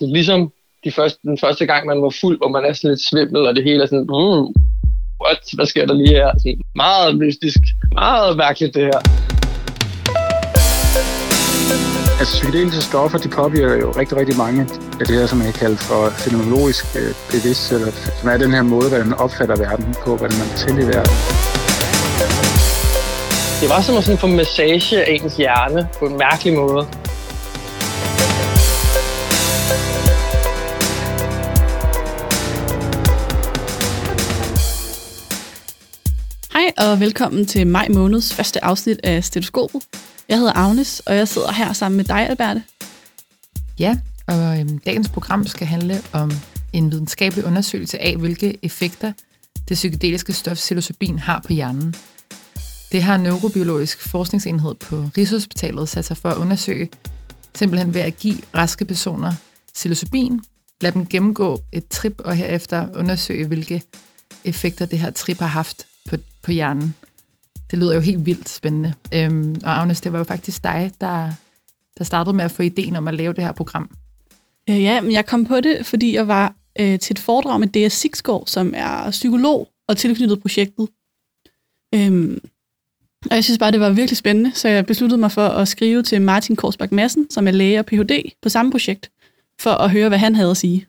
Det er ligesom de første, den første gang, man var fuld, hvor man er sådan lidt svimmel, og det hele er sådan, mm, what, hvad sker der lige her? Sådan meget mystisk, meget mærkeligt det her. Altså psykedeliske stoffer, de påvirker jo rigtig, rigtig mange af det her, som jeg kalder for fenomenologisk øh, bevidsthed, eller som er den her måde, hvordan man opfatter verden på, hvordan man i verden. Det var som at sådan få massage af ens hjerne på en mærkelig måde. Og velkommen til maj måneds første afsnit af Stetoskopet. Jeg hedder Agnes, og jeg sidder her sammen med dig, Alberte. Ja, og øhm, dagens program skal handle om en videnskabelig undersøgelse af, hvilke effekter det psykedeliske stof psilocybin har på hjernen. Det har Neurobiologisk Forskningsenhed på Rigshospitalet sat sig for at undersøge, simpelthen ved at give raske personer psilocybin, lade dem gennemgå et trip og herefter undersøge, hvilke effekter det her trip har haft på, hjernen. Det lyder jo helt vildt spændende. Øhm, og Agnes, det var jo faktisk dig, der, der startede med at få ideen om at lave det her program. Øh, ja, men jeg kom på det, fordi jeg var øh, til et foredrag med D.S. Sixgaard, som er psykolog og tilknyttet projektet. Øhm, og jeg synes bare, det var virkelig spændende, så jeg besluttede mig for at skrive til Martin Korsbak Madsen, som er læge og Ph.D. på samme projekt, for at høre, hvad han havde at sige.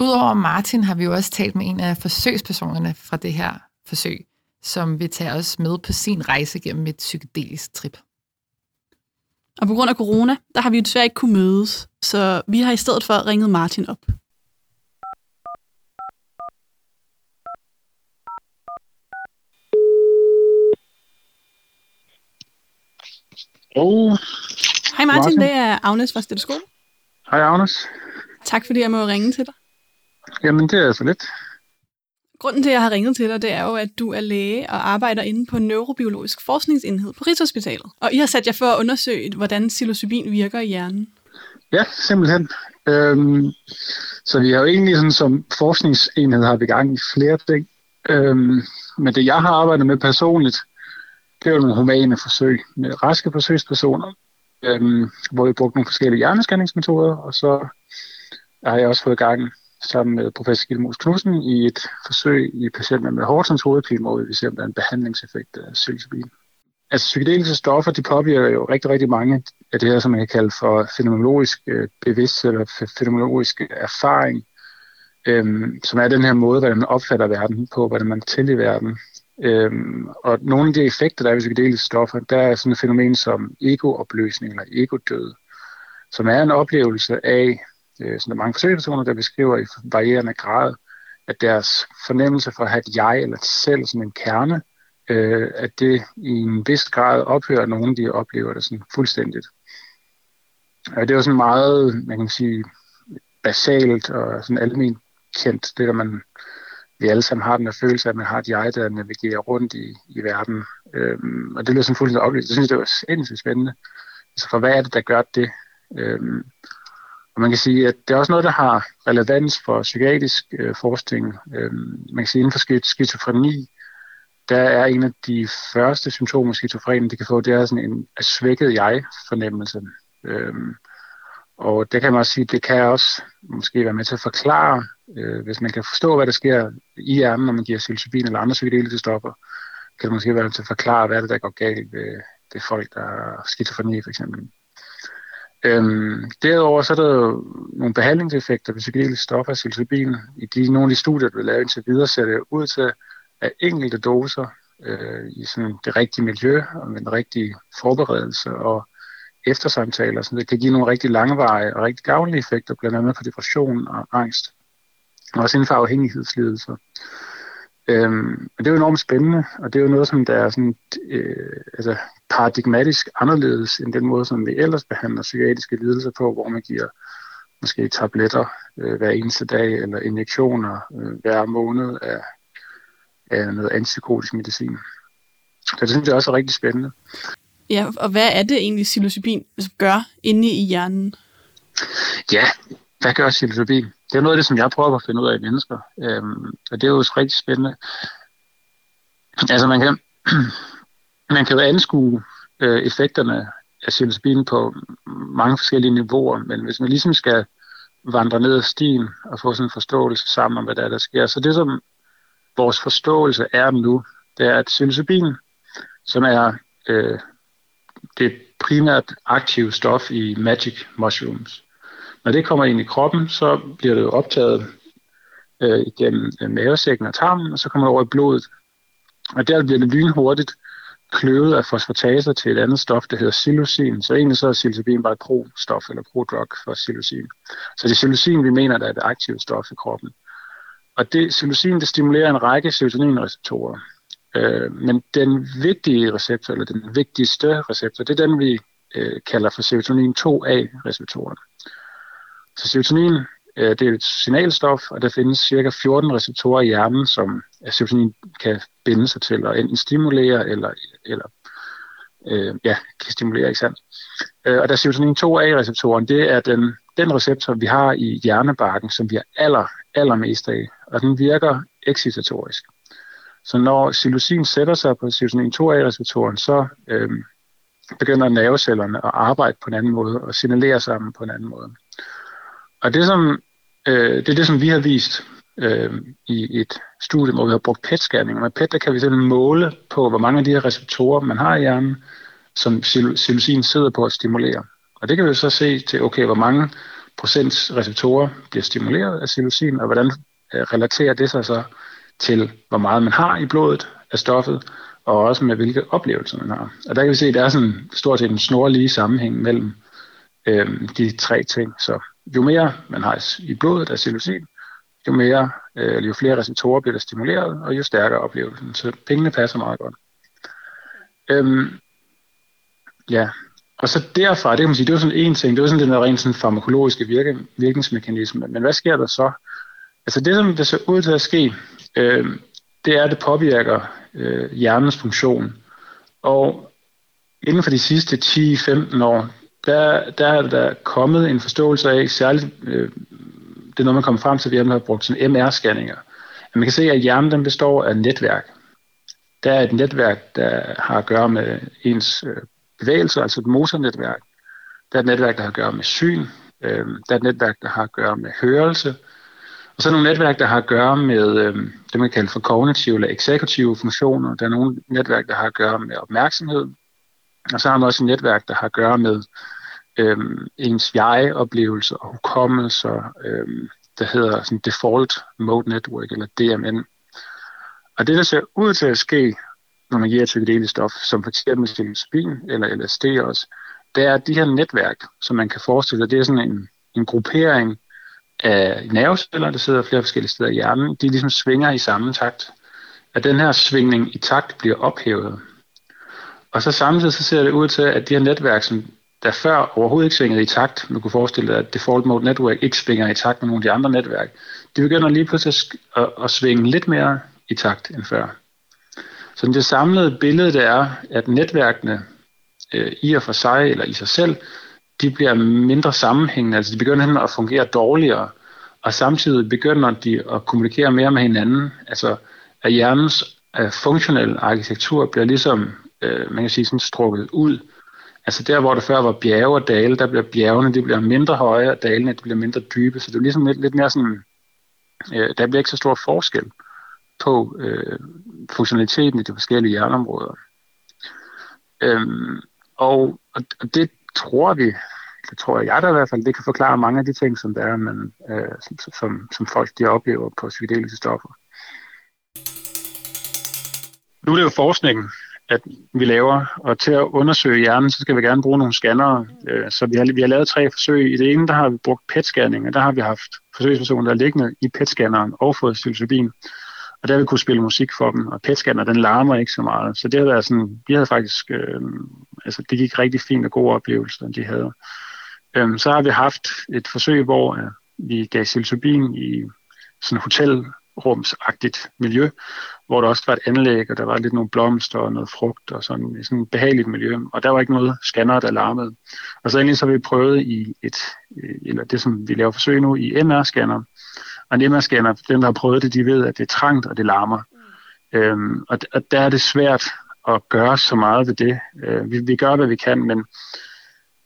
Udover Martin har vi jo også talt med en af forsøgspersonerne fra det her forsøg, som vil tage os med på sin rejse gennem et psykedelisk trip. Og på grund af corona, der har vi jo desværre ikke kunne mødes, så vi har i stedet for ringet Martin op. Hej Martin, Martin. det er Agnes fra Stetoskop. hej Agnes. Tak fordi jeg må ringe til dig. Jamen, det er så lidt. Grunden til, at jeg har ringet til dig, det er jo, at du er læge og arbejder inde på Neurobiologisk Forskningsenhed på Rigshospitalet. Og I har sat jer for at undersøge, hvordan psilocybin virker i hjernen. Ja, simpelthen. Øhm, så vi har jo egentlig sådan som forskningsenhed har vi gang i flere ting. Øhm, men det jeg har arbejdet med personligt, det er jo nogle humane forsøg med raske forsøgspersoner, øhm, hvor vi brugte nogle forskellige hjerneskanningsmetoder, og så har jeg også fået gang sammen med professor Gilmos Knudsen i et forsøg i patienter med Hortons hovedpine, hvor vi ser, om der er en behandlingseffekt af psilocybin. Altså psykedeliske stoffer, de påvirker jo rigtig, rigtig mange af det her, som man kan kalde for fenomenologisk øh, bevidsthed eller fenomenologisk erfaring, øhm, som er den her måde, hvordan man opfatter verden på, hvordan man tæller i verden. Øhm, og nogle af de effekter, der er ved psykedeliske stoffer, der er sådan et fænomen som egoopløsning eller egodød, som er en oplevelse af, øh, sådan mange forskellige personer, der beskriver i varierende grad, at deres fornemmelse for at have et jeg eller et selv som en kerne, øh, at det i en vis grad ophører, at nogen de oplever det sådan fuldstændigt. Og det er jo sådan meget, man kan sige, basalt og sådan almindeligt kendt, det der man, vi alle sammen har den der følelse af, at man har et jeg, der navigerer rundt i, i verden. Øhm, og det lyder sådan fuldstændig oplevet. Jeg synes, det var sindssygt spændende. Altså, for hvad er det, der gør det? Øhm, og man kan sige, at det er også noget, der har relevans for psykiatrisk øh, forskning. Øhm, man kan sige, inden for skizofreni, der er en af de første symptomer, skizofrenen de kan få, det er sådan en svækket jeg-fornemmelse. Øhm, og det kan man også sige, det kan også måske være med til at forklare, øh, hvis man kan forstå, hvad der sker i hjernen, når man giver psilocybin eller andre psykedeliske stoffer, kan det måske være med til at forklare, hvad det der går galt ved det folk, der har skizofreni for eksempel. Øhm, derudover så er der jo nogle behandlingseffekter ved psykedeliske stoffer af psilocybin. I de, nogle af de studier, der er lavet indtil videre, ser det ud til, at enkelte doser øh, i sådan det rigtige miljø og med den rigtige forberedelse og eftersamtaler, så det kan give nogle rigtig langvarige og rigtig gavnlige effekter, blandt andet på depression og angst, og også inden for afhængighedslidelser. Øhm, og det er jo enormt spændende, og det er jo noget, som der er sådan, øh, altså paradigmatisk anderledes end den måde, som vi ellers behandler psykiatriske lidelser på, hvor man giver måske tabletter øh, hver eneste dag, eller injektioner øh, hver måned af, af noget antipsykotisk medicin. Så det synes jeg også er rigtig spændende. Ja, og hvad er det egentlig, psilocybin gør inde i hjernen? Ja, hvad gør psilocybin? Det er noget af det, som jeg prøver at finde ud af i mennesker. Øhm, og det er jo rigtig spændende. Altså man kan, man kan jo anskue øh, effekterne af psilocybin på mange forskellige niveauer, men hvis man ligesom skal vandre ned ad stien og få sådan en forståelse sammen om, hvad der, er, der sker, så det som vores forståelse er nu, det er, at psilocybin, som er øh, det primært aktive stof i magic mushrooms, når det kommer ind i kroppen, så bliver det optaget øh, igennem øh, mavesækken og tarmen, og så kommer det over i blodet. Og der bliver det lynhurtigt kløvet af fosfataser til et andet stof, der hedder psilocin. Så egentlig så er psilocybin bare et pro-stof eller pro-drug for psilocin. Så det er psilocin, vi mener, der er det aktive stof i kroppen. Og det psilocin, det stimulerer en række serotoninreceptorer. Øh, men den vigtige receptor, eller den vigtigste receptor, det er den, vi øh, kalder for serotonin 2A-receptoren. Så serotonin øh, det er et signalstof, og der findes cirka 14 receptorer i hjernen, som serotonin kan binde sig til og enten stimulere eller, eller øh, ja, kan stimulere, ikke sandt? Øh, og der serotonin 2A-receptoren, det er den, den receptor, vi har i hjernebarken, som vi har aller, allermest af, og den virker excitatorisk. Så når psilocin sætter sig på serotonin 2A-receptoren, så øh, begynder nervecellerne at arbejde på en anden måde og signalere sammen på en anden måde. Og det, som, øh, det er det, som vi har vist øh, i et studie, hvor vi har brugt PET-scanning. Med PET der kan vi simpelthen måle på, hvor mange af de her receptorer, man har i hjernen, som psilocin sidder på at stimulere. Og det kan vi så se til, okay, hvor mange procent receptorer bliver stimuleret af psilocin, og hvordan øh, relaterer det sig så til, hvor meget man har i blodet af stoffet, og også med hvilke oplevelser man har. Og der kan vi se, at der er sådan stort set en snorlige sammenhæng mellem øh, de tre ting. Så jo mere man har i blodet af psilocin, jo, mere, øh, jo flere receptorer bliver der stimuleret, og jo stærkere oplevelsen. Så pengene passer meget godt. Øhm, ja, og så derfra, det kan man sige, det var sådan en ting, det var sådan den der rent sådan farmakologiske virke, virkningsmekanisme. Men hvad sker der så? Altså det, som det ser ud til at ske, øh, det er, at det påvirker øh, hjernens funktion. Og inden for de sidste 10-15 år, der, der er der kommet en forståelse af, særligt øh, det er noget, man kommer frem til, at vi har brugt sådan MR-scanninger. Man kan se, at hjernen den består af netværk. Der er et netværk, der har at gøre med ens øh, bevægelser, altså et motornetværk. Der er et netværk, der har at gøre med syn. Øh, der er et netværk, der har at gøre med hørelse. Og så er nogle netværk, der har at gøre med øh, det, man kalder for kognitive eller eksekutive funktioner. Der er nogle netværk, der har at gøre med opmærksomhed. Og så har man også et netværk, der har at gøre med øh, ens jeg-oplevelse og hukommelser, øh, der hedder sådan Default Mode Network, eller DMN. Og det, der ser ud til at ske, når man giver psykedelisk stof, som for eksempel psilocybin eller LSD også, det er, at de her netværk, som man kan forestille sig, det er sådan en, en gruppering af nerveceller, der sidder flere forskellige steder i hjernen, de ligesom svinger i samme takt. At den her svingning i takt bliver ophævet. Og så samtidig så ser det ud til, at de her netværk, som der før overhovedet ikke svingede i takt, man kunne forestille dig, at Default Mode Network ikke svinger i takt med nogle af de andre netværk, de begynder lige pludselig at, at, at svinge lidt mere i takt end før. Så det samlede billede det er, at netværkene øh, i og for sig eller i sig selv, de bliver mindre sammenhængende, altså de begynder at fungere dårligere, og samtidig begynder de at kommunikere mere med hinanden, altså at hjernens øh, funktionelle arkitektur bliver ligesom, øh, man kan sige, sådan strukket ud, Altså der, hvor det før var bjerge og dale, der bliver bjergene de bliver mindre høje, og dalene de bliver mindre dybe. Så det er ligesom lidt, lidt mere sådan, øh, der bliver ikke så stor forskel på øh, funktionaliteten i de forskellige hjerneområder. Øhm, og, og det tror vi, det tror jeg da i hvert fald, det kan forklare mange af de ting, som der er, men, øh, som, som, som folk de oplever på psykedeliske stoffer. Nu er det jo forskningen, at vi laver. Og til at undersøge hjernen, så skal vi gerne bruge nogle scannere. Øh, så vi har, vi har lavet tre forsøg. I det ene, der har vi brugt PET-scanning, og der har vi haft forsøgspersoner, der er liggende i PET-scanneren og fået psilocybin. Og der har vi kunne spille musik for dem, og pet den larmer ikke så meget. Så det har været sådan, vi havde faktisk, øh, altså det gik rigtig fint og gode oplevelser, de havde. Øh, så har vi haft et forsøg, hvor øh, vi gav psilocybin i sådan hotel rumsagtigt miljø, hvor der også var et anlæg, og der var lidt nogle blomster og noget frugt og sådan, sådan et behageligt miljø. Og der var ikke noget scanner, der larmede. Og så endelig så har vi prøvet i et, øh, eller det som vi laver forsøg nu, i MR-scanner. Og en MR-scanner, dem der har prøvet det, de ved, at det er trangt og det larmer. Mm. Øhm, og, og der er det svært at gøre så meget ved det. Øh, vi, vi gør, hvad vi kan, men,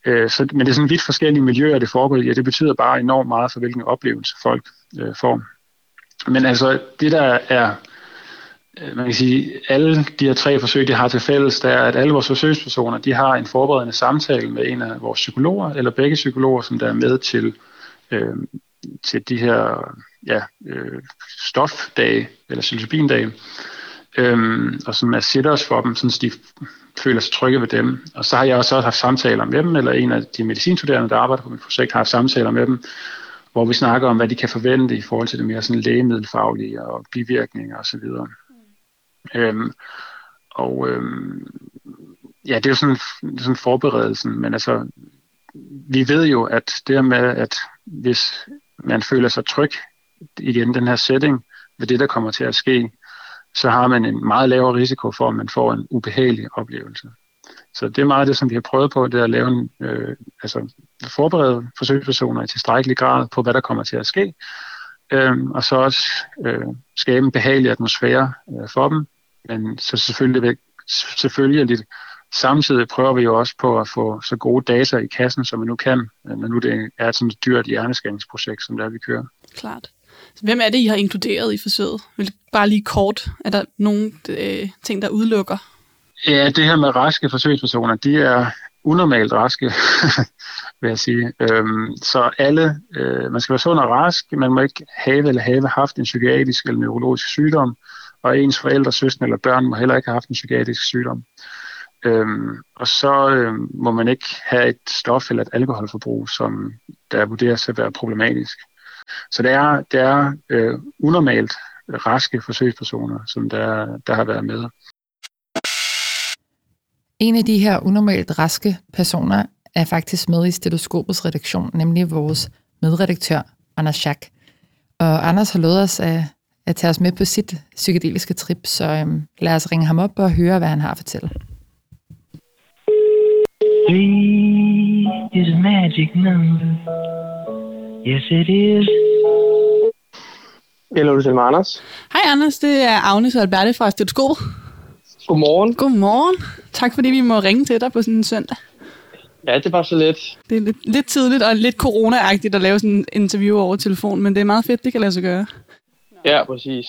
øh, så, men det er sådan vidt forskellige miljøer, det foregår i, og det betyder bare enormt meget for, hvilken oplevelse folk øh, får. Men altså, det der er, øh, man kan sige, alle de her tre forsøg, de har til fælles, det er, at alle vores forsøgspersoner, de har en forberedende samtale med en af vores psykologer, eller begge psykologer, som der er med til, øh, til de her ja, øh, stofdage, eller psilocybindage, øhm, og som er sitters for dem, så de føler sig trygge ved dem. Og så har jeg også haft samtaler med dem, eller en af de medicinstuderende, der arbejder på mit projekt, har haft samtaler med dem, hvor vi snakker om, hvad de kan forvente i forhold til det mere sådan lægemiddelfaglige og bivirkninger osv. Mm. Øhm, og øhm, ja, det er jo sådan, sådan forberedelsen, men altså, vi ved jo, at det med, at hvis man føler sig tryg igen den her setting, ved det, der kommer til at ske, så har man en meget lavere risiko for, at man får en ubehagelig oplevelse. Så det er meget det, som vi har prøvet på, det er at lave en, øh, altså forberede forsøgspersoner i tilstrækkelig grad på, hvad der kommer til at ske, øh, og så også øh, skabe en behagelig atmosfære øh, for dem, men så selvfølgelig, selvfølgelig samtidig prøver vi jo også på at få så gode data i kassen, som vi nu kan, øh, når nu det er et sådan et dyrt hjerneskanningsprojekt, som der vi kører. Klart. Hvem er det, I har inkluderet i forsøget? Vil bare lige kort, er der nogle øh, ting, der udelukker? Ja, det her med raske forsøgspersoner, de er unormalt raske, vil jeg sige. Øhm, så alle, øh, man skal være sund og rask, man må ikke have eller have haft en psykiatrisk eller neurologisk sygdom, og ens forældre, søstre eller børn må heller ikke have haft en psykiatrisk sygdom. Øhm, og så øhm, må man ikke have et stof eller et alkoholforbrug, som der vurderes at være problematisk. Så det er, det er øh, unormalt raske forsøgspersoner, som der, der har været med. En af de her unormalt raske personer er faktisk med i stetoskopets redaktion, nemlig vores medredaktør, Anders Schack. Og Anders har lovet os at, at tage os med på sit psykedeliske trip, så øhm, lad os ringe ham op og høre, hvad han har at fortælle. Three is a magic number. Yes, it is. Eller du til Anders? Hej Anders, det er Agnes og Alberte fra Stetoskop. Godmorgen. Godmorgen. Tak fordi vi må ringe til dig på sådan en søndag. Ja, det var så lidt. Det er lidt, lidt tidligt og lidt corona-agtigt at lave sådan en interview over telefon, men det er meget fedt, det kan lade sig gøre. Ja, præcis.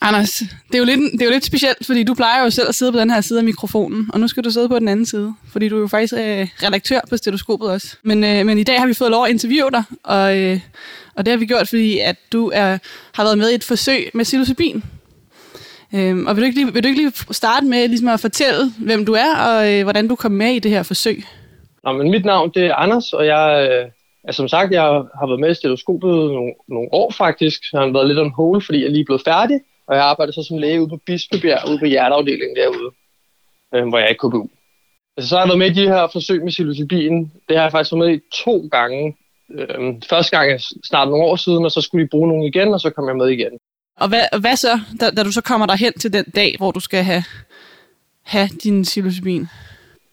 Anders, det er, jo lidt, det er jo lidt specielt, fordi du plejer jo selv at sidde på den her side af mikrofonen, og nu skal du sidde på den anden side, fordi du er jo faktisk øh, redaktør på stetoskopet også. Men, øh, men i dag har vi fået lov at interviewe dig, og, øh, og det har vi gjort, fordi at du er, har været med i et forsøg med psilocybin. Øhm, og vil du, ikke lige, vil du ikke lige starte med ligesom at fortælle, hvem du er, og øh, hvordan du kom med i det her forsøg? Nå, men mit navn det er Anders, og jeg øh, er som sagt, jeg har været med i stetoskopet nogle, nogle år faktisk. Jeg har været lidt on hold, fordi jeg lige er blevet færdig. Og jeg arbejder så som læge ude på Bispebjerg, ude på hjerteafdelingen derude, øh, hvor jeg er i KBU. Altså, så har jeg været med i de her forsøg med psilocybin. Det har jeg faktisk været med i to gange. Øh, første gang snart nogle år siden, og så skulle de bruge nogen igen, og så kom jeg med igen. Og hvad, hvad så, da, da du så kommer der hen til den dag, hvor du skal have, have din psilocybin?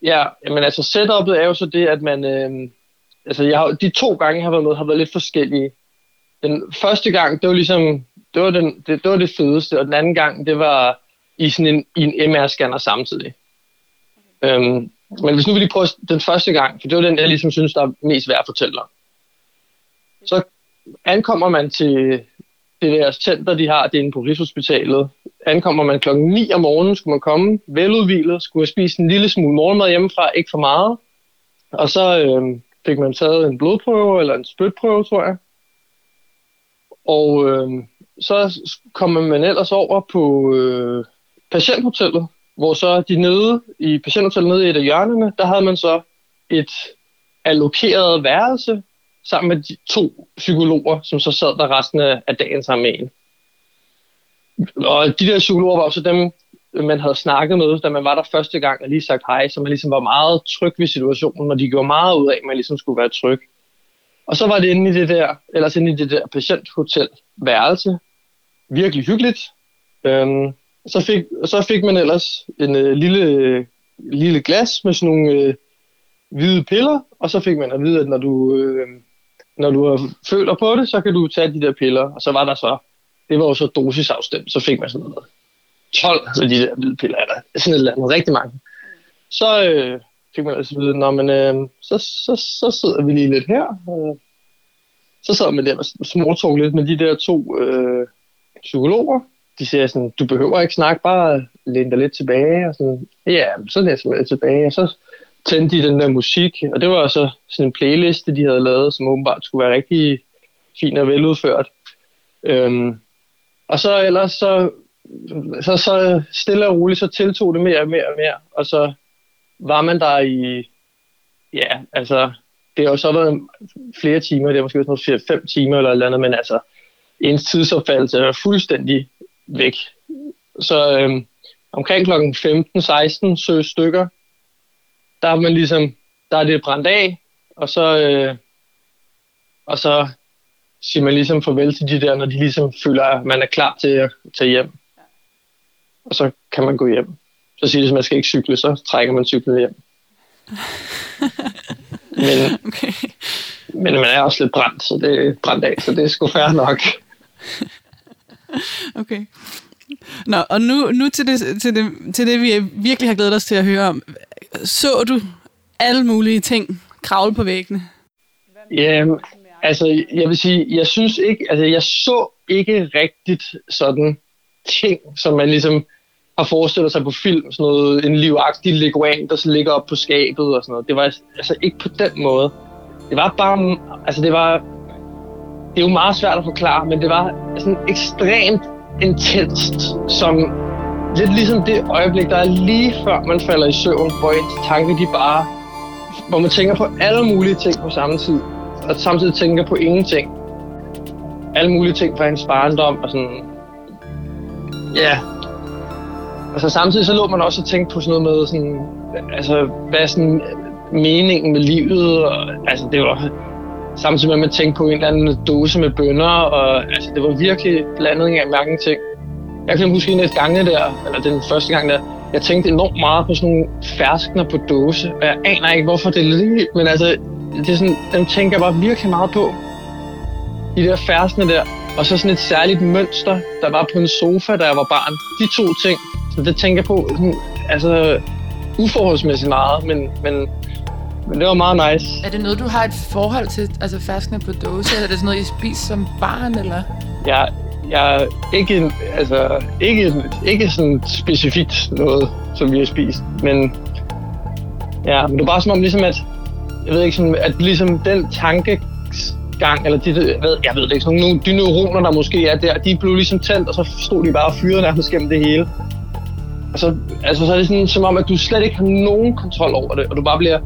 Ja, men altså setupet er jo så det, at man... Øh, altså jeg har, de to gange, jeg har været med, har været lidt forskellige. Den første gang, det var ligesom det var, den, det, det var det fedeste, og den anden gang, det var i sådan en, i en MR-scanner samtidig. Okay. Øhm, men hvis nu vi lige prøver den første gang, for det var den, jeg ligesom synes, der er mest værd at fortælle om. Så ankommer man til det der center, de har, det inde på Rigshospitalet. Ankommer man klokken 9 om morgenen, skulle man komme veludvilet, skulle spise en lille smule morgenmad hjemmefra, ikke for meget. Og så øh, fik man taget en blodprøve eller en spytprøve, tror jeg. Og øh, så kommer man ellers over på øh, patienthotellet, hvor så de nede i patienthotellet nede i et af hjørnerne, der havde man så et allokeret værelse sammen med de to psykologer, som så sad der resten af dagen sammen med en. Og de der psykologer var også dem, man havde snakket med, da man var der første gang og lige sagt hej, så man ligesom var meget tryg ved situationen, og de gjorde meget ud af, at man ligesom skulle være tryg. Og så var det inde i det der, ellers inde i det der patienthotel værelse. Virkelig hyggeligt. Øhm, så, fik, så fik man ellers en øh, lille, lille glas med sådan nogle øh, hvide piller, og så fik man at vide, at når du, øh, når du øh, føler på det, så kan du tage de der piller. Og så var der så, det var jo så dosisafstemt, så fik man sådan noget 12 af de der lydpiller, eller sådan et eller andet, rigtig mange. Så øh, fik man altså vide, men øh, så, så, så sidder vi lige lidt her. Øh, så sad man der og småtog lidt med de der to øh, psykologer. De siger sådan, du behøver ikke snakke, bare læn dig lidt tilbage. Og sådan, ja, så læser man lidt tilbage. Og så tændte de den der musik, og det var så sådan en playliste, de havde lavet, som åbenbart skulle være rigtig fin og veludført. Øhm, og så ellers så, så, så stille og roligt, så tiltog det mere og mere og mere, og så var man der i, ja, altså, det har jo så været flere timer, det er måske sådan 5 timer eller eller andet, men altså, ens tidsopfattelse er fuldstændig væk. Så øhm, omkring klokken 15-16 stykker, der er man ligesom, der er det brændt af, og så, øh, og så siger man ligesom farvel til de der, når de ligesom føler, at man er klar til at tage hjem. Og så kan man gå hjem. Så siger de, at man skal ikke cykle, så trækker man cyklen hjem. men, okay. men man er også lidt brændt, så det er brændt af, så det er sgu fair nok. okay. Nå, og nu, nu til, det, til, det, til det, vi virkelig har glædet os til at høre om. Så du alle mulige ting kravle på væggene? Ja, altså jeg vil sige, jeg synes ikke, altså jeg så ikke rigtigt sådan ting, som man ligesom har forestillet sig på film, sådan noget, en livagtig leguan, der så ligger op på skabet og sådan noget. Det var altså ikke på den måde. Det var bare, altså det var, det er jo meget svært at forklare, men det var sådan ekstremt intenst, som lidt ligesom det øjeblik, der er lige før man falder i søvn, hvor ens tanker de bare, hvor man tænker på alle mulige ting på samme tid, og samtidig tænker på ingenting. Alle mulige ting fra ens barndom, og sådan, ja. Og så samtidig så lå man også og tænke på sådan noget med sådan, altså, hvad er sådan meningen med livet, og altså, det var samtidig med, at man tænkte på en eller anden dose med bønder, og altså, det var virkelig blanding af mange ting. Jeg kan huske en af gangene der, eller den første gang der, jeg tænkte enormt meget på sådan nogle ferskner på dåse, og jeg aner ikke, hvorfor det er lige, men altså, det er sådan, dem tænker jeg bare virkelig meget på. De der ferskner der, og så sådan et særligt mønster, der var på en sofa, da jeg var barn. De to ting, så det tænker jeg på, sådan, altså, uforholdsmæssigt meget, men, men men det var meget nice. Er det noget, du har et forhold til, altså ferskne på dåse, eller er det sådan noget, I spiser som barn, eller? Ja, jeg er ikke, altså, ikke, ikke sådan specifikt noget, som vi har spist, men ja, men det er bare som om ligesom, at jeg ved ikke, sådan, at ligesom den tankegang, eller de, jeg ved, jeg ved det ikke, sådan nogle, de neuroner, der måske er der, de blev ligesom tændt, og så stod de bare og fyrede nærmest gennem det hele. Og så, altså, så er det sådan, som om, at du slet ikke har nogen kontrol over det, og du bare bliver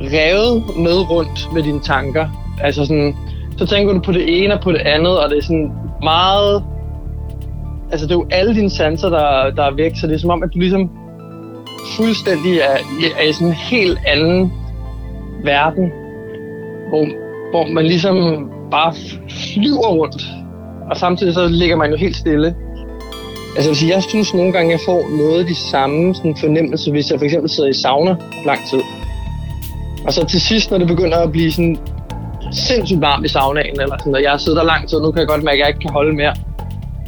revet med rundt med dine tanker. Altså sådan, så tænker du på det ene og på det andet, og det er sådan meget... Altså det er jo alle dine sanser, der, der er væk, så det er som om, at du ligesom fuldstændig er, er i sådan en helt anden verden, hvor, hvor man ligesom bare flyver rundt, og samtidig så ligger man jo helt stille. Altså jeg, vil sige, jeg synes nogle gange, jeg får noget af de samme sådan fornemmelse, hvis jeg for eksempel sidder i sauna lang tid. Og så til sidst, når det begynder at blive sådan sindssygt varmt i saunaen, eller sådan, og jeg sidder der lang tid, nu kan jeg godt mærke, at jeg ikke kan holde mere.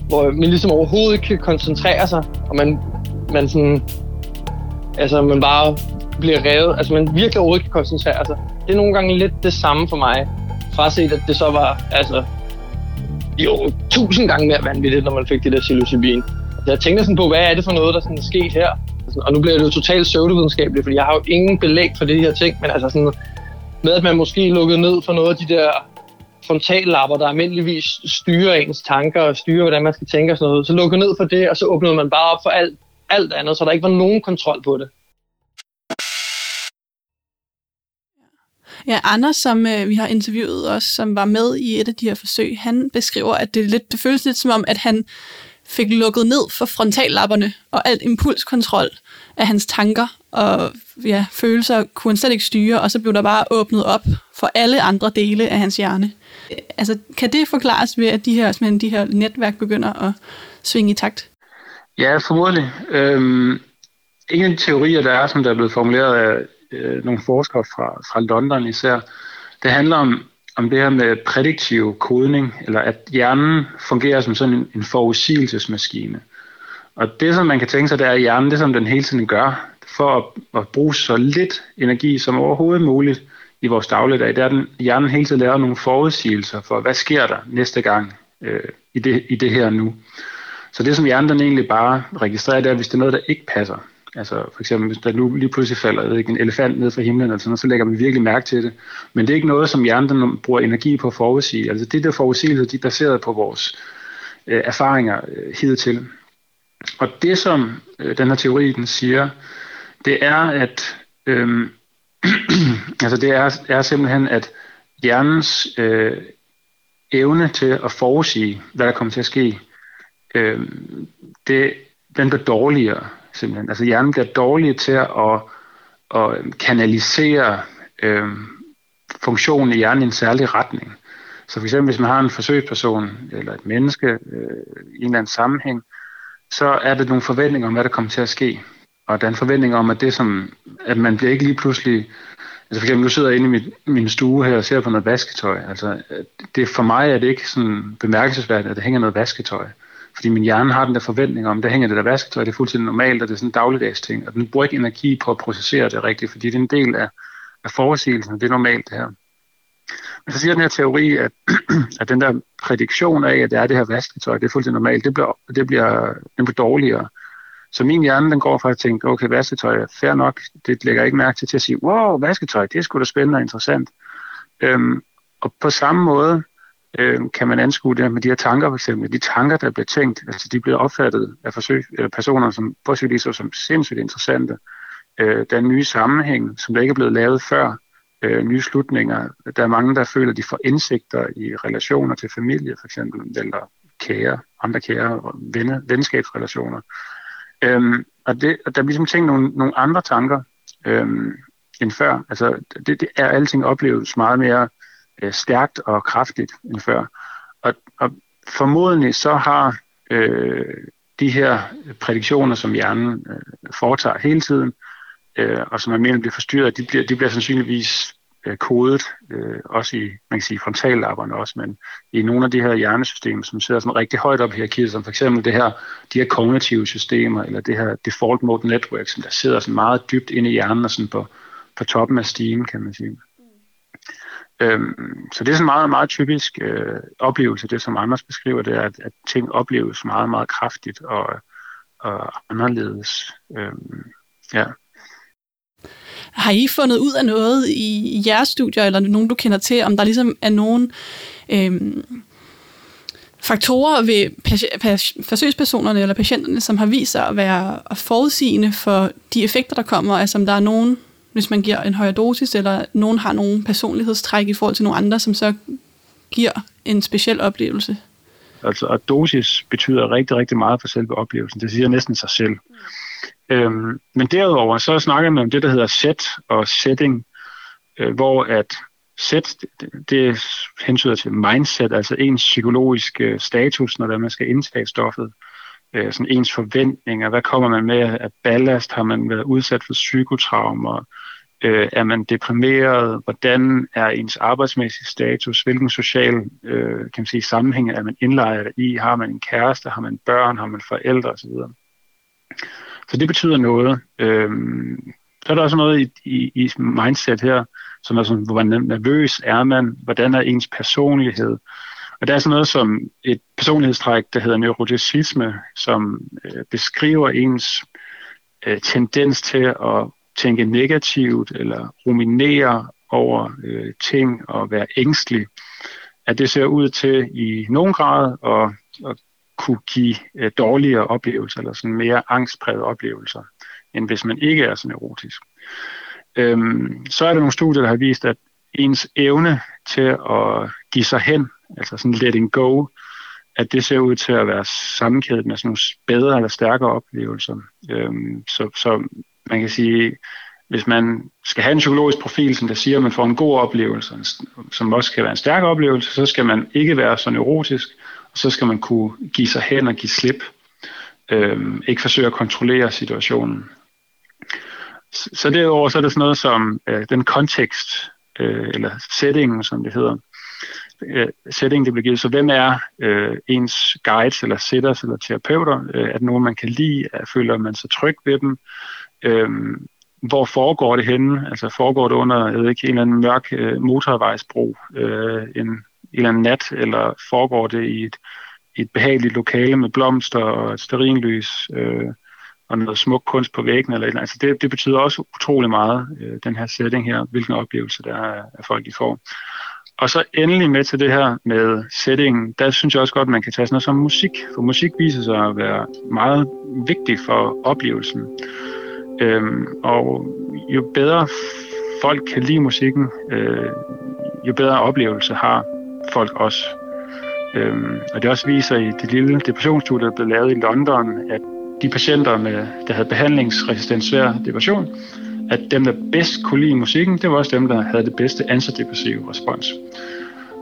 Hvor man ligesom overhovedet ikke kan koncentrere sig, og man, man sådan, altså man bare bliver revet, altså man virkelig overhovedet ikke kan koncentrere sig. Det er nogle gange lidt det samme for mig, fra at at det så var, altså, jo, tusind gange mere vanvittigt, når man fik det der psilocybin. Jeg tænkte sådan på, hvad er det for noget, der sådan er sket her? Og nu bliver det jo totalt pseudovidenskabeligt, fordi jeg har jo ingen belæg for det her ting, men altså sådan med, at man måske lukkede ned for noget af de der frontallapper, der almindeligvis styrer ens tanker og styrer, hvordan man skal tænke og sådan noget. Så lukkede ned for det, og så åbnede man bare op for alt, alt andet, så der ikke var nogen kontrol på det. Ja, Anders, som øh, vi har interviewet også, som var med i et af de her forsøg, han beskriver, at det, lidt, det føles lidt som om, at han fik lukket ned for frontallapperne og alt impulskontrol af hans tanker og ja, følelser kunne han slet ikke styre, og så blev der bare åbnet op for alle andre dele af hans hjerne. Altså, kan det forklares ved, at de her, de her netværk begynder at svinge i takt? Ja, formodentlig. Øhm, en af de teorier, der er, som der er blevet formuleret af øh, nogle forskere fra, fra London især, det handler om, om det her med prædiktiv kodning, eller at hjernen fungerer som sådan en, en forudsigelsesmaskine. Og det, som man kan tænke sig, det er, at hjernen, det som den hele tiden gør, for at, at bruge så lidt energi som overhovedet muligt i vores dagligdag, det er, at den, hjernen hele tiden laver nogle forudsigelser for, hvad sker der næste gang øh, i, det, i det her nu. Så det, som hjernen den egentlig bare registrerer, det er, hvis det er noget, der ikke passer. Altså for eksempel, hvis der nu lige pludselig falder ikke, en elefant ned fra himlen, eller sådan noget, så lægger man virkelig mærke til det. Men det er ikke noget, som hjernen den bruger energi på at forudsige. Altså det der forudsigelser, de er baseret på vores øh, erfaringer øh, hidtil. Og det, som øh, den her teori den siger, det er, at øh, altså det er, er simpelthen, at hjernens øh, evne til at forudsige, hvad der kommer til at ske, øh, det, den bliver dårligere simpelthen. Altså hjernen bliver dårlig til at, at kanalisere øh, funktionen i hjernen i en særlig retning. Så for eksempel hvis man har en forsøgsperson eller et menneske øh, i en eller anden sammenhæng, så er der nogle forventninger om, hvad der kommer til at ske. Og der er en forventning om, at det som, at man bliver ikke lige pludselig, altså for eksempel, nu sidder jeg inde i mit, min stue her og ser på noget vasketøj. Altså, det, for mig er det ikke sådan bemærkelsesværdigt, at der hænger noget vasketøj. Fordi min hjerne har den der forventning om, der hænger det der vasketøj, det er fuldstændig normalt, og det er sådan en dagligdags ting. Og den bruger ikke energi på at processere det rigtigt, fordi det er en del af, af forudsigelsen, det er normalt det her. Men så siger den her teori, at, at den der prædiktion af, at det er det her vasketøj, det er fuldstændig normalt, det bliver, det bliver, det bliver dårligere. Så min hjerne, den går fra at tænke, okay, vasketøj er fair nok, det lægger ikke mærke til, til at sige, wow, vasketøj, det er sgu da spændende og interessant. Øhm, og på samme måde øh, kan man anskue det med de her tanker, for eksempel. De tanker, der bliver tænkt, altså de bliver opfattet af forsøg, øh, personer som så som sindssygt interessante. Øh, der er nye sammenhæng, som der ikke er blevet lavet før. Øh, nye slutninger. Der er mange, der føler, at de får indsigter i relationer til familie, for eksempel, eller kære, andre kære, venne, venskabsrelationer. Øhm, og, det, og der bliver ligesom tænkt nogle, nogle andre tanker øhm, end før. Altså, det, det er alting opleves meget mere øh, stærkt og kraftigt end før. Og, og formodentlig så har øh, de her prædiktioner, som hjernen øh, foretager hele tiden, øh, og som almindeligt bliver forstyrret, de bliver, de bliver sandsynligvis øh, kodet, øh, også i man kan sige, frontallapperne også, men i nogle af de her hjernesystemer, som sidder sådan rigtig højt op i hierarkiet, som for eksempel det her, de her kognitive systemer, eller det her default mode network, som der sidder sådan meget dybt inde i hjernen og sådan på, på toppen af stigen, kan man sige. Øhm, så det er sådan en meget, meget typisk øh, oplevelse, det som Anders beskriver, det er, at, at ting opleves meget, meget kraftigt og, og anderledes. Øhm, ja. Har I fundet ud af noget i jeres studier, eller nogen, du kender til, om der ligesom er nogen øhm, faktorer ved forsøgspersonerne eller patienterne, som har vist sig at være forudsigende for de effekter, der kommer? Altså om der er nogen hvis man giver en højere dosis, eller nogen har nogle personlighedstræk i forhold til nogle andre, som så giver en speciel oplevelse? Altså, at dosis betyder rigtig, rigtig meget for selve oplevelsen. Det siger næsten sig selv. Mm. Øhm, men derudover, så snakker man om det, der hedder set og setting, øh, hvor at set, det, det hensyder til mindset, altså ens psykologiske status, når man skal indtage stoffet øh, Øh, sådan ens forventninger. Hvad kommer man med af ballast? Har man været udsat for psykotraumer? Øh, er man deprimeret? Hvordan er ens arbejdsmæssige status? Hvilken social øh, kan man sige, sammenhæng er man indlejret i? Har man en kæreste? Har man børn? Har man forældre osv.? Så det betyder noget. Øh, så er der også noget i, i, i mindset her, som er sådan, hvor nervøs er man? Hvordan er ens personlighed? Og der er sådan noget som et personlighedstræk, der hedder neuroticisme, som øh, beskriver ens øh, tendens til at tænke negativt eller ruminere over øh, ting og være ængstelig. At det ser ud til i nogen grad at, at kunne give øh, dårligere oplevelser, eller sådan mere angstprægede oplevelser, end hvis man ikke er så neurotisk. Øhm, så er der nogle studier, der har vist, at ens evne til at give sig hen altså sådan letting go, at det ser ud til at være sammenkædet med sådan nogle bedre eller stærkere oplevelser. Øhm, så, så man kan sige, hvis man skal have en psykologisk profil, som der siger, at man får en god oplevelse, som også kan være en stærk oplevelse, så skal man ikke være så neurotisk, og så skal man kunne give sig hen og give slip. Øhm, ikke forsøge at kontrollere situationen. Så, så derudover så er det sådan noget som øh, den kontekst, øh, eller settingen, som det hedder, øh, setting, det bliver givet. Så hvem er øh, ens guides, eller sitters, eller terapeuter? Øh, er det nogen, man kan lide? Føler man sig tryg ved dem? Øh, hvor foregår det henne? Altså foregår det under jeg ved ikke, en eller anden mørk øh, motorvejsbro øh, en, en eller anden nat, eller foregår det i et, et behageligt lokale med blomster og et sterinlys øh, og noget smuk kunst på væggen? Eller, altså det, det betyder også utrolig meget, øh, den her setting her, hvilken oplevelse der er, at folk de får. Og så endelig med til det her med settingen, der synes jeg også godt, at man kan tage sådan noget som musik, for musik viser sig at være meget vigtig for oplevelsen. Øhm, og jo bedre folk kan lide musikken, øh, jo bedre oplevelse har folk også. Øhm, og det også viser i det lille depressionsstudie, der blev lavet i London, at de patienter, med, der havde behandlingsresistent svær depression, at dem, der bedst kunne lide musikken, det var også dem, der havde det bedste antidepressive respons.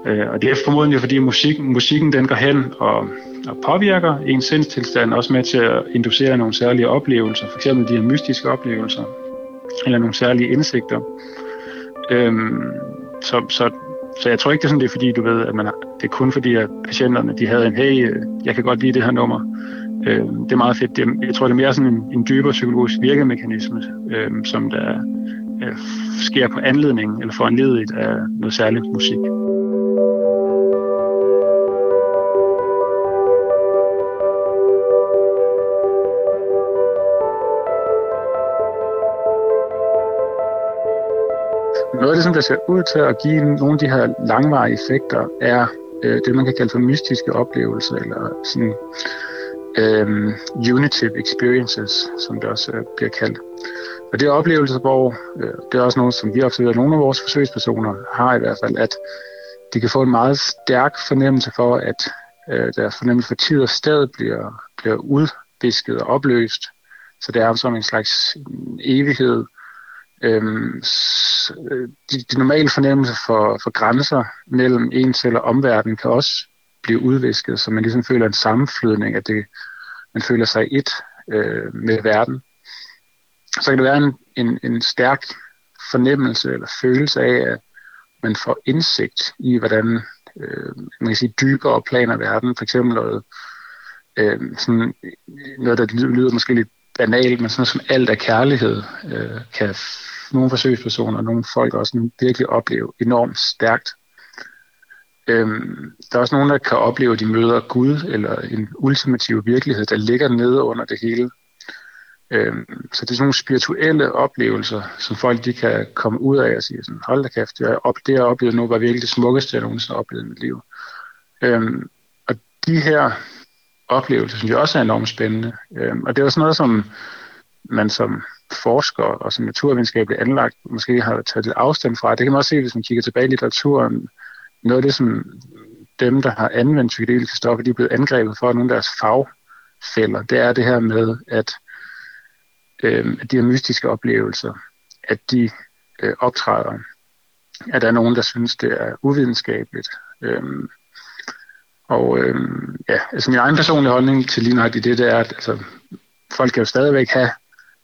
Øh, og det er formodentlig, fordi musikken, musikken den går hen og, og påvirker ens sindstilstand, også med til at inducere nogle særlige oplevelser, f.eks. de her mystiske oplevelser, eller nogle særlige indsigter. Øhm, så, så, så jeg tror ikke, det er sådan, det er fordi, du ved, at man har, det er kun fordi, at patienterne de havde en, hey, øh, jeg kan godt lide det her nummer. Øh, det er meget fedt. Det, jeg tror, det er mere sådan en, en dybere psykologisk virkemekanisme, øh, som der øh, sker på anledning eller foranledet af noget særligt musik. Noget af det, som der ser ud til at give nogle af de her langvarige effekter, er øh, det, man kan kalde for mystiske oplevelser, eller sådan Øhm, um, unitive experiences, som det også uh, bliver kaldt. Og det er oplevelser, hvor uh, det er også noget, som vi observerer, nogle af vores forsøgspersoner har i hvert fald, at de kan få en meget stærk fornemmelse for, at uh, deres fornemmelse for tid og sted bliver, bliver udvisket og opløst. Så det er som en slags evighed. Øhm, de, de normale fornemmelser for, for grænser mellem en selv og omverdenen kan også bliver udvisket, så man ligesom føler en sammenflydning, at det, man føler sig et øh, med verden. Så kan det være en, en, en stærk fornemmelse eller følelse af, at man får indsigt i, hvordan øh, man kan sige, dybere planer verden, for eksempel noget, øh, sådan noget, der lyder, lyder måske lidt banalt, men sådan noget som alt er kærlighed, øh, kan nogle forsøgspersoner og nogle folk også virkelig opleve enormt stærkt. Øhm, der er også nogen, der kan opleve, at de møder Gud eller en ultimativ virkelighed, der ligger nede under det hele. Øhm, så det er sådan nogle spirituelle oplevelser, som folk de kan komme ud af og sige sådan, hold da kæft, det, op, det jeg oplevede nu var virkelig det smukkeste, jeg nogensinde har oplevet i mit liv. Øhm, og de her oplevelser, synes jeg også er enormt spændende. Øhm, og det er også noget, som man som forsker og som naturvidenskabelig anlagt måske har taget lidt afstand fra. Det kan man også se, hvis man kigger tilbage i litteraturen noget af det, som dem, der har anvendt psykedeliske stoffer, de er blevet angrebet for nogle af deres fagfælder, det er det her med, at, øh, at de her mystiske oplevelser, at de øh, optræder. At der er nogen, der synes, det er uvidenskabeligt. Øh, og øh, ja, altså min egen personlige holdning til lige nøjagtigt det, det er, at altså, folk kan jo stadigvæk have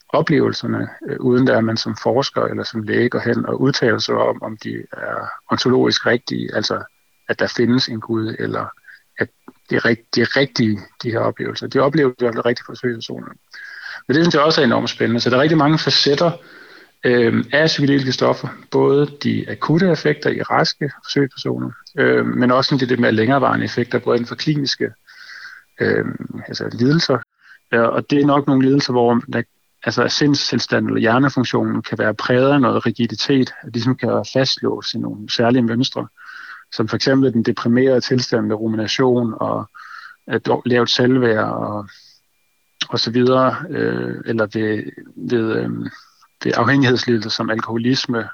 oplevelserne, øh, uden at man som forsker eller som læge går hen og udtaler sig om, om de er ontologisk rigtige, altså at der findes en Gud, eller at det er, rigt, det er rigtige, de her oplevelser. De oplevelser er rigtig forsøgspersoner. Men det synes jeg også er enormt spændende. Så der er rigtig mange facetter øh, af psykedeliske stoffer, både de akutte effekter i raske forsøgspersoner, øh, men også det, det mere længerevarende effekter, både inden for kliniske øh, altså lidelser, og det er nok nogle lidelser, hvor der altså sindstilstanden eller hjernefunktionen kan være præget af noget rigiditet, at ligesom kan være fastlåst i nogle særlige mønstre, som for eksempel den deprimerede tilstand med rumination og øh, at lavt selvværd og, og så videre, øh, eller ved, ved, øh, ved afhængighedslidelser som alkoholisme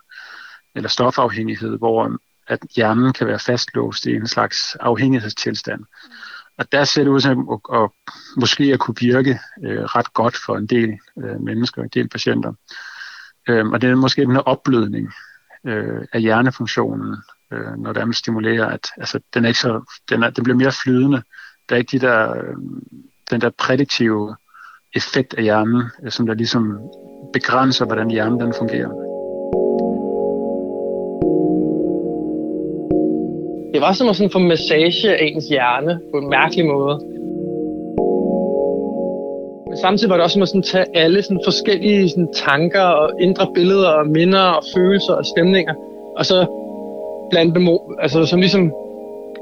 eller stofafhængighed, hvor at hjernen kan være fastlåst i en slags afhængighedstilstand. Og der ser det ud som at, at måske at kunne virke øh, ret godt for en del øh, mennesker, en del patienter. Øh, og det er måske den her opblødning øh, af hjernefunktionen, øh, når der man stimulerer, at altså, den, er ikke så, den, er, den bliver mere flydende. Der er ikke de der, øh, den der prædiktive effekt af hjernen, øh, som der ligesom begrænser, hvordan hjernen den fungerer. Det var som at sådan få massage af ens hjerne på en mærkelig måde. Men samtidig var det også som at sådan tage alle sådan forskellige sådan tanker og indre billeder og minder og følelser og stemninger, og så blande dem, altså som ligesom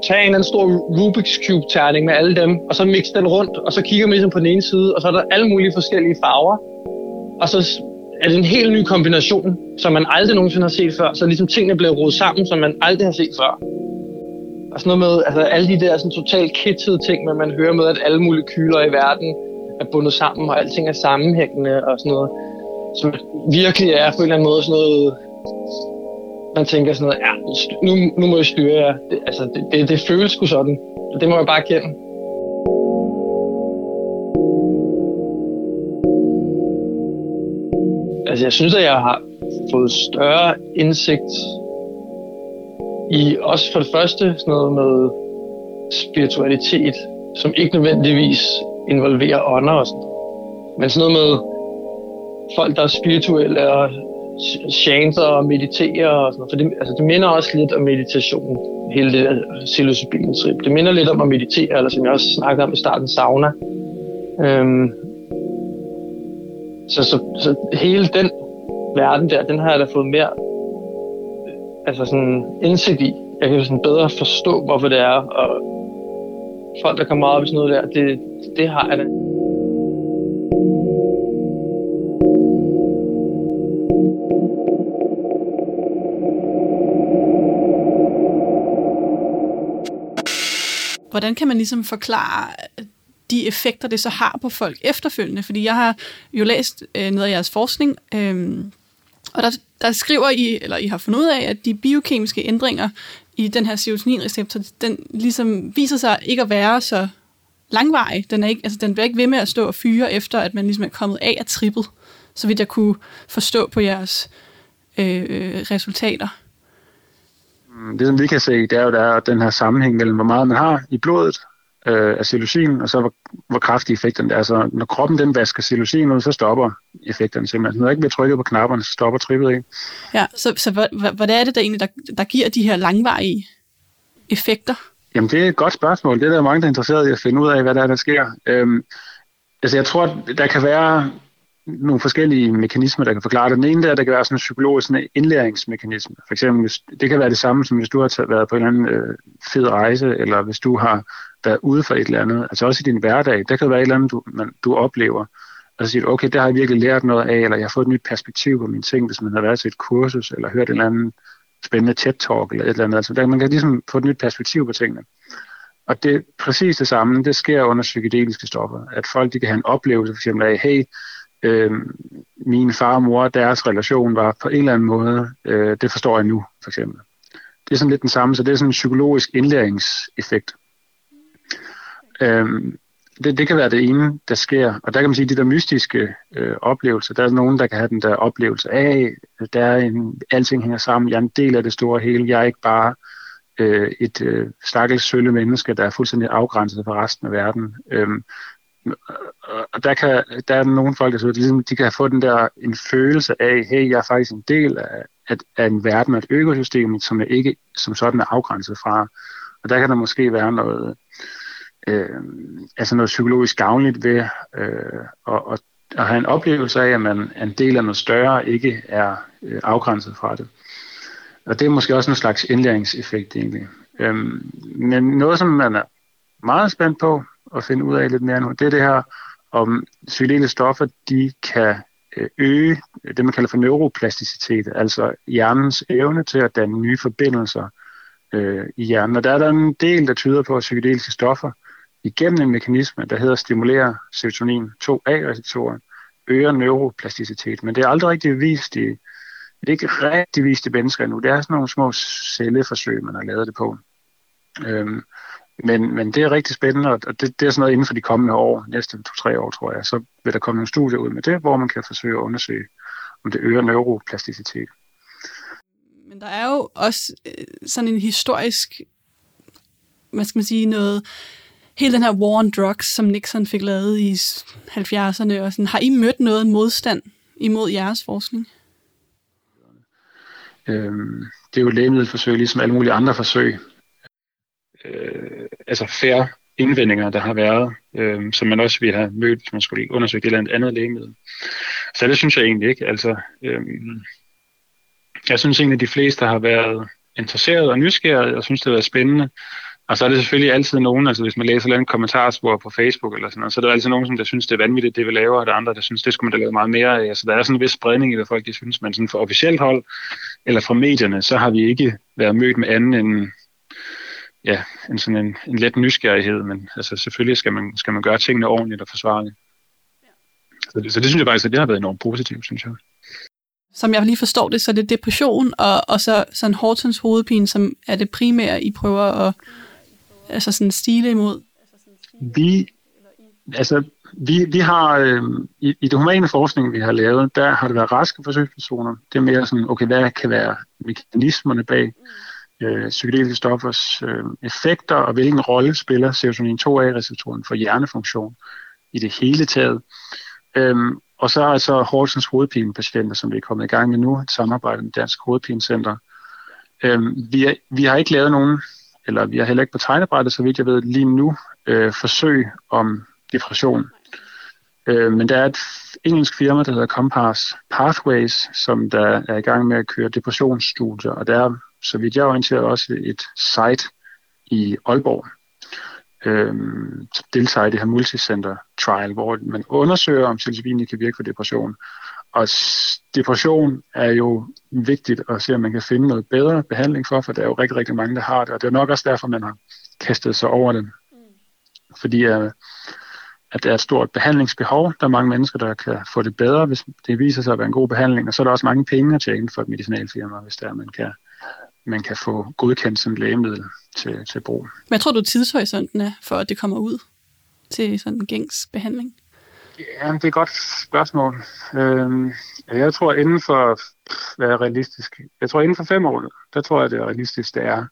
tage en eller anden stor Rubik's Cube-terning med alle dem, og så mixe den rundt, og så kigger man ligesom på den ene side, og så er der alle mulige forskellige farver. Og så er det en helt ny kombination, som man aldrig nogensinde har set før. Så ligesom tingene bliver rodet sammen, som man aldrig har set før. Og sådan noget med, altså alle de der sådan totalt kitschede ting, men man hører med, at alle molekyler i verden er bundet sammen, og alting er sammenhængende og sådan noget. Som virkelig er på en eller anden måde sådan noget man tænker sådan noget, ja, nu, nu må jeg styre jer. Det, altså, det, det, det føles sgu sådan. Det må jeg bare kende. Altså, jeg synes, at jeg har fået større indsigt i også for det første sådan noget med spiritualitet, som ikke nødvendigvis involverer ånder og sådan. Men sådan noget med folk, der er spirituelle og chanter og mediterer og sådan noget. For det, altså, det minder også lidt om meditation, hele det der psilocybin-trip. Det minder lidt om at meditere, eller som jeg også snakkede om i starten, sauna. Øhm, så, så, så hele den verden der, den har jeg da fået mere altså sådan indsigt i. Jeg kan sådan bedre forstå, hvorfor det er, og folk, der kommer op i sådan noget der, det, det har jeg da. hvordan kan man ligesom forklare de effekter, det så har på folk efterfølgende? Fordi jeg har jo læst øh, noget af jeres forskning, øh, og der, der skriver I, eller I har fundet ud af, at de biokemiske ændringer i den her serotoninreceptor, den ligesom viser sig ikke at være så langvarig. Den, er ikke, altså, den bliver ikke ved med at stå og fyre, efter at man ligesom er kommet af af trippet, så vidt jeg kunne forstå på jeres øh, resultater. Mm, det, som vi kan se, det er jo, der er den her sammenhæng mellem, hvor meget man har i blodet øh, af psilocin, og så hvor, hvor kraftig effekten er. Altså, når kroppen den vasker psilocin ud, så stopper effekterne simpelthen. Når der ikke bliver trykket på knapperne, så stopper trippet ikke. Ja, så, så hvad, hvad er det der egentlig, der, der giver de her langvarige effekter? Jamen, det er et godt spørgsmål. Det er der mange, der er interesseret i at finde ud af, hvad der er, der sker. Øhm, altså, jeg tror, der kan være nogle forskellige mekanismer, der kan forklare det. Den ene der, der kan være sådan en psykologisk sådan en indlæringsmekanisme. For eksempel, hvis, det kan være det samme, som hvis du har været på en eller anden øh, fed rejse, eller hvis du har været ude for et eller andet. Altså også i din hverdag, der kan være et eller andet, du, man, du oplever. Og så siger du, okay, det har jeg virkelig lært noget af, eller jeg har fået et nyt perspektiv på mine ting, hvis man har været til et kursus, eller hørt en eller anden spændende TED-talk, eller et eller andet. Altså, der, man kan ligesom få et nyt perspektiv på tingene. Og det er præcis det samme, det sker under psykedeliske stoffer. At folk de kan have en oplevelse, for eksempel af, hey, øh, min far og mor, deres relation var på en eller anden måde, øh, det forstår jeg nu, for eksempel. Det er sådan lidt den samme, så det er sådan en psykologisk indlæringseffekt. Øh, det, det kan være det ene, der sker. Og der kan man sige, at de der mystiske øh, oplevelser, der er nogen, der kan have den der oplevelse af, at der er en, alting hænger sammen, jeg er en del af det store hele, jeg er ikke bare øh, et øh, stakkels sølle menneske, der er fuldstændig afgrænset fra resten af verden. Øhm, og der, kan, der er nogle folk, der så, ligesom, de kan få den der en følelse af, hey, jeg er faktisk en del af, af, af en verden, af et økosystem, som jeg ikke som sådan er afgrænset fra. Og der kan der måske være noget, øh, altså noget psykologisk gavnligt ved øh, at, at, at have en oplevelse af, at man er en del af noget større, ikke er øh, afgrænset fra det. Og det er måske også en slags indlæringseffekt egentlig. Øh, men noget, som man er meget spændt på, at finde ud af lidt mere nu, det er det her, om psykedeliske stoffer, de kan øh, øge øh, det, man kalder for neuroplasticitet, altså hjernens evne til at danne nye forbindelser øh, i hjernen. Og der er der en del, der tyder på, at psykedeliske stoffer igennem en mekanisme, der hedder stimulere serotonin 2A-receptoren, øger neuroplasticitet. Men det er aldrig rigtig vist i, det er ikke rigtig vist i mennesker endnu. Det er sådan nogle små celleforsøg, man har lavet det på. Øhm, men, men det er rigtig spændende, og det, det er sådan noget inden for de kommende år, næste to-tre år, tror jeg, så vil der komme nogle studier ud med det, hvor man kan forsøge at undersøge, om det øger neuroplasticitet. Men der er jo også øh, sådan en historisk, hvad skal man sige, noget, hele den her war on drugs, som Nixon fik lavet i 70'erne, og sådan, har I mødt noget modstand imod jeres forskning? Øhm, det er jo et lægemiddelforsøg, ligesom alle mulige andre forsøg øh, altså færre indvendinger, der har været, øh, som man også ville have mødt, hvis man skulle undersøge et eller andet, andet lægemiddel. Så det synes jeg egentlig ikke. Altså, øh, jeg synes egentlig, at de fleste har været interesseret og nysgerrige, og synes, det har været spændende. Og så er det selvfølgelig altid nogen, altså hvis man læser en kommentarspor på Facebook eller sådan noget, så er der altid nogen, som der synes, det er vanvittigt, det vi laver, og der er andre, der synes, det skulle man da lave meget mere af. Altså der er sådan en vis spredning i, hvad folk de synes, men sådan fra officielt hold, eller fra medierne, så har vi ikke været mødt med anden end, ja, en sådan en, en let nysgerrighed, men altså selvfølgelig skal man, skal man gøre tingene ordentligt og forsvarligt. Så det, så det synes jeg faktisk, at det har været enormt positivt, synes jeg. Som jeg lige forstår det, så er det depression og, og så sådan Hortons hovedpine, som er det primære, I prøver at altså sådan stile imod? Vi, altså, vi, vi har øh, i, i det humane forskning, vi har lavet, der har det været raske forsøgspersoner. Det er mere sådan, okay, hvad kan være mekanismerne bag øh, psykedeliske stoffers øh, effekter, og hvilken rolle spiller serotonin 2A-receptoren for hjernefunktion i det hele taget. Øhm, og så er så altså Horsens hovedpinepatienter, som vi er kommet i gang med nu, et samarbejde med Dansk Hovedpinecenter. Øhm, vi, er, vi har ikke lavet nogen, eller vi har heller ikke på tegnebrættet, så vidt jeg ved, lige nu øh, forsøg om depression. Øh, men der er et engelsk firma, der hedder Compass Pathways, som der er i gang med at køre depressionsstudier, og der så vidt jeg orienterer, også et site i Aalborg, øh, deltager i det her multicenter trial, hvor man undersøger, om psilocybin kan virke for depression. Og depression er jo vigtigt at se, om man kan finde noget bedre behandling for, for der er jo rigtig, rigtig mange, der har det. Og det er nok også derfor, man har kastet sig over det. Fordi øh, at der er et stort behandlingsbehov. Der er mange mennesker, der kan få det bedre, hvis det viser sig at være en god behandling. Og så er der også mange penge at tjene for et medicinalfirma, hvis der man kan, man kan få godkendt som lægemiddel til, til brug. Hvad tror du tidshorisonten er, for at det kommer ud til sådan en gængs behandling? Ja, det er et godt spørgsmål. Øhm, jeg tror inden for, hvad er realistisk? Jeg tror inden for fem år, der tror jeg, det er realistisk, det er,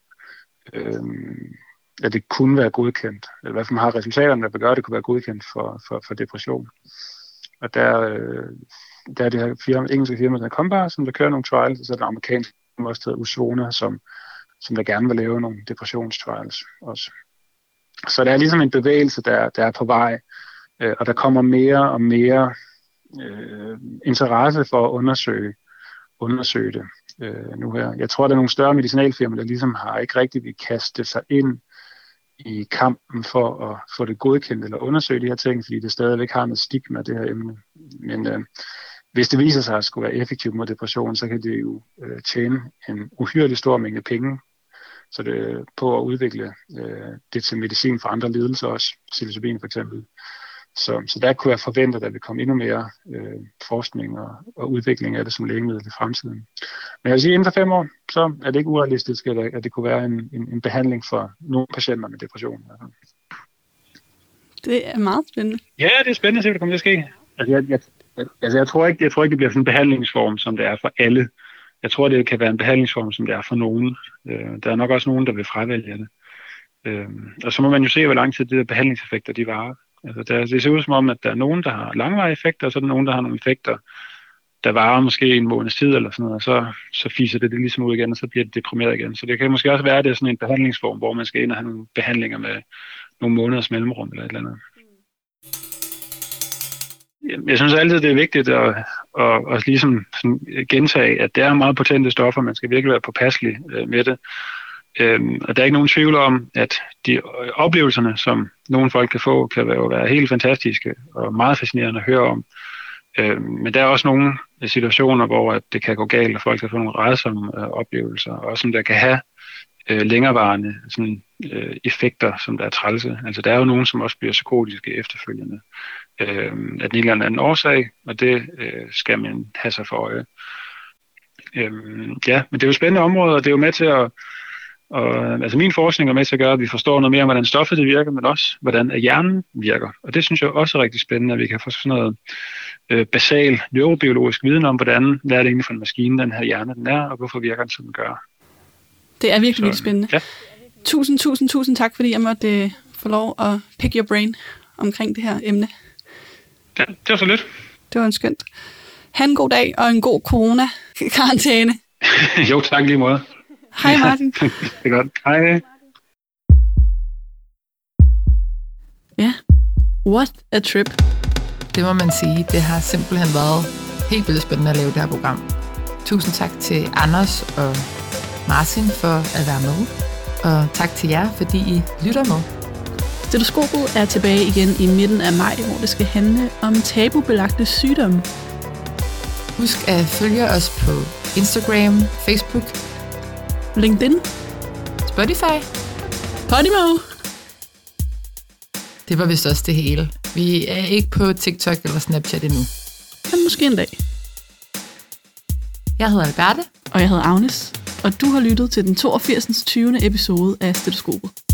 øhm, at det kunne være godkendt. Eller hvad man har resultaterne, der gøre, at det kunne være godkendt for, for, for depression. Og der, øh, der er det her firma, engelske firma, der Compass, som der kører nogle trials, og så er der amerikanske også hedder Usona, som, som der gerne vil lave nogle depressionstrials også. Så der er ligesom en bevægelse, der, der er på vej, øh, og der kommer mere og mere øh, interesse for at undersøge, undersøge det øh, nu her. Jeg tror, der er nogle større medicinalfirmaer, der ligesom har ikke rigtig vil kaste sig ind i kampen for at få det godkendt eller undersøge de her ting, fordi det stadigvæk har noget stigma, det her emne. Men øh, hvis det viser sig at skulle være effektivt mod depression, så kan det jo øh, tjene en uhyrelig stor mængde penge så det på at udvikle øh, det til medicin for andre lidelser også, psilocybin for eksempel. Så, så der kunne jeg forvente, at der vil komme endnu mere øh, forskning og, og udvikling af det som lægemiddel i fremtiden. Men jeg vil sige, at inden for fem år, så er det ikke urealistisk, at, at det kunne være en, en, en behandling for nogle patienter med depression. Det er meget spændende. Ja, det er spændende at se, hvad der kommer til at ske. Altså, jeg, jeg, altså, jeg, tror ikke, jeg tror ikke, det bliver sådan en behandlingsform, som det er for alle. Jeg tror, det kan være en behandlingsform, som det er for nogen. Øh, der er nok også nogen, der vil fravælge det. Øh, og så må man jo se, hvor lang tid de der behandlingseffekter de varer. Altså, der, det ser ud som om, at der er nogen, der har langvarige effekter, og så er der nogen, der har nogle effekter, der varer måske en måneds tid eller sådan noget, og så, så fiser det, det ligesom ud igen, og så bliver det deprimeret igen. Så det kan måske også være, at det er sådan en behandlingsform, hvor man skal ind og have nogle behandlinger med nogle måneders mellemrum eller et eller andet. Jeg synes altid, det er vigtigt at, at, at ligesom sådan gentage, at det er meget potente stoffer, man skal virkelig være påpasselig øh, med det. Øhm, og der er ikke nogen tvivl om, at de øh, oplevelserne, som nogle folk kan få, kan være, være helt fantastiske og meget fascinerende at høre om. Øhm, men der er også nogle situationer, hvor at det kan gå galt, og folk kan få nogle rædsomme øh, oplevelser, og som der kan have øh, længerevarende sådan, øh, effekter, som der er trælse. Altså der er jo nogen, som også bliver psykotiske efterfølgende øh, af den ene eller anden årsag, og det øh, skal man have sig for øje. Øh, ja, men det er jo spændende områder, og det er jo med til at og, altså min forskning er med til at gøre, at vi forstår noget mere om, hvordan stoffet det virker, men også, hvordan hjernen virker. Og det synes jeg også er rigtig spændende, at vi kan få sådan noget øh, basal neurobiologisk viden om, hvordan, hvad er det egentlig for en maskine, den her hjerne den er, og hvorfor virker den, som den gør. Det er virkelig, Så, virkelig spændende. Ja. Tusind, tusind, tusind tak, fordi jeg måtte øh, få lov at pick your brain omkring det her emne. Ja, det var så lidt. Det var en skønt. Ha' en god dag og en god corona-karantæne. jo, tak lige måde. Hej Martin. det er godt. Hej. Ja. What a trip. Det må man sige. Det har simpelthen været helt vildt spændende at lave det her program. Tusind tak til Anders og Martin for at være med. Og tak til jer, fordi I lytter med. Stetoskopet er tilbage igen i midten af maj, hvor det skal handle om tabubelagte sygdomme. Husk at følge os på Instagram, Facebook, LinkedIn, Spotify. Podimo. Det var vist også det hele. Vi er ikke på TikTok eller Snapchat endnu. Men måske en dag. Jeg hedder Alberte. Og jeg hedder Agnes, og du har lyttet til den 82. 20. episode af Stetoskopet.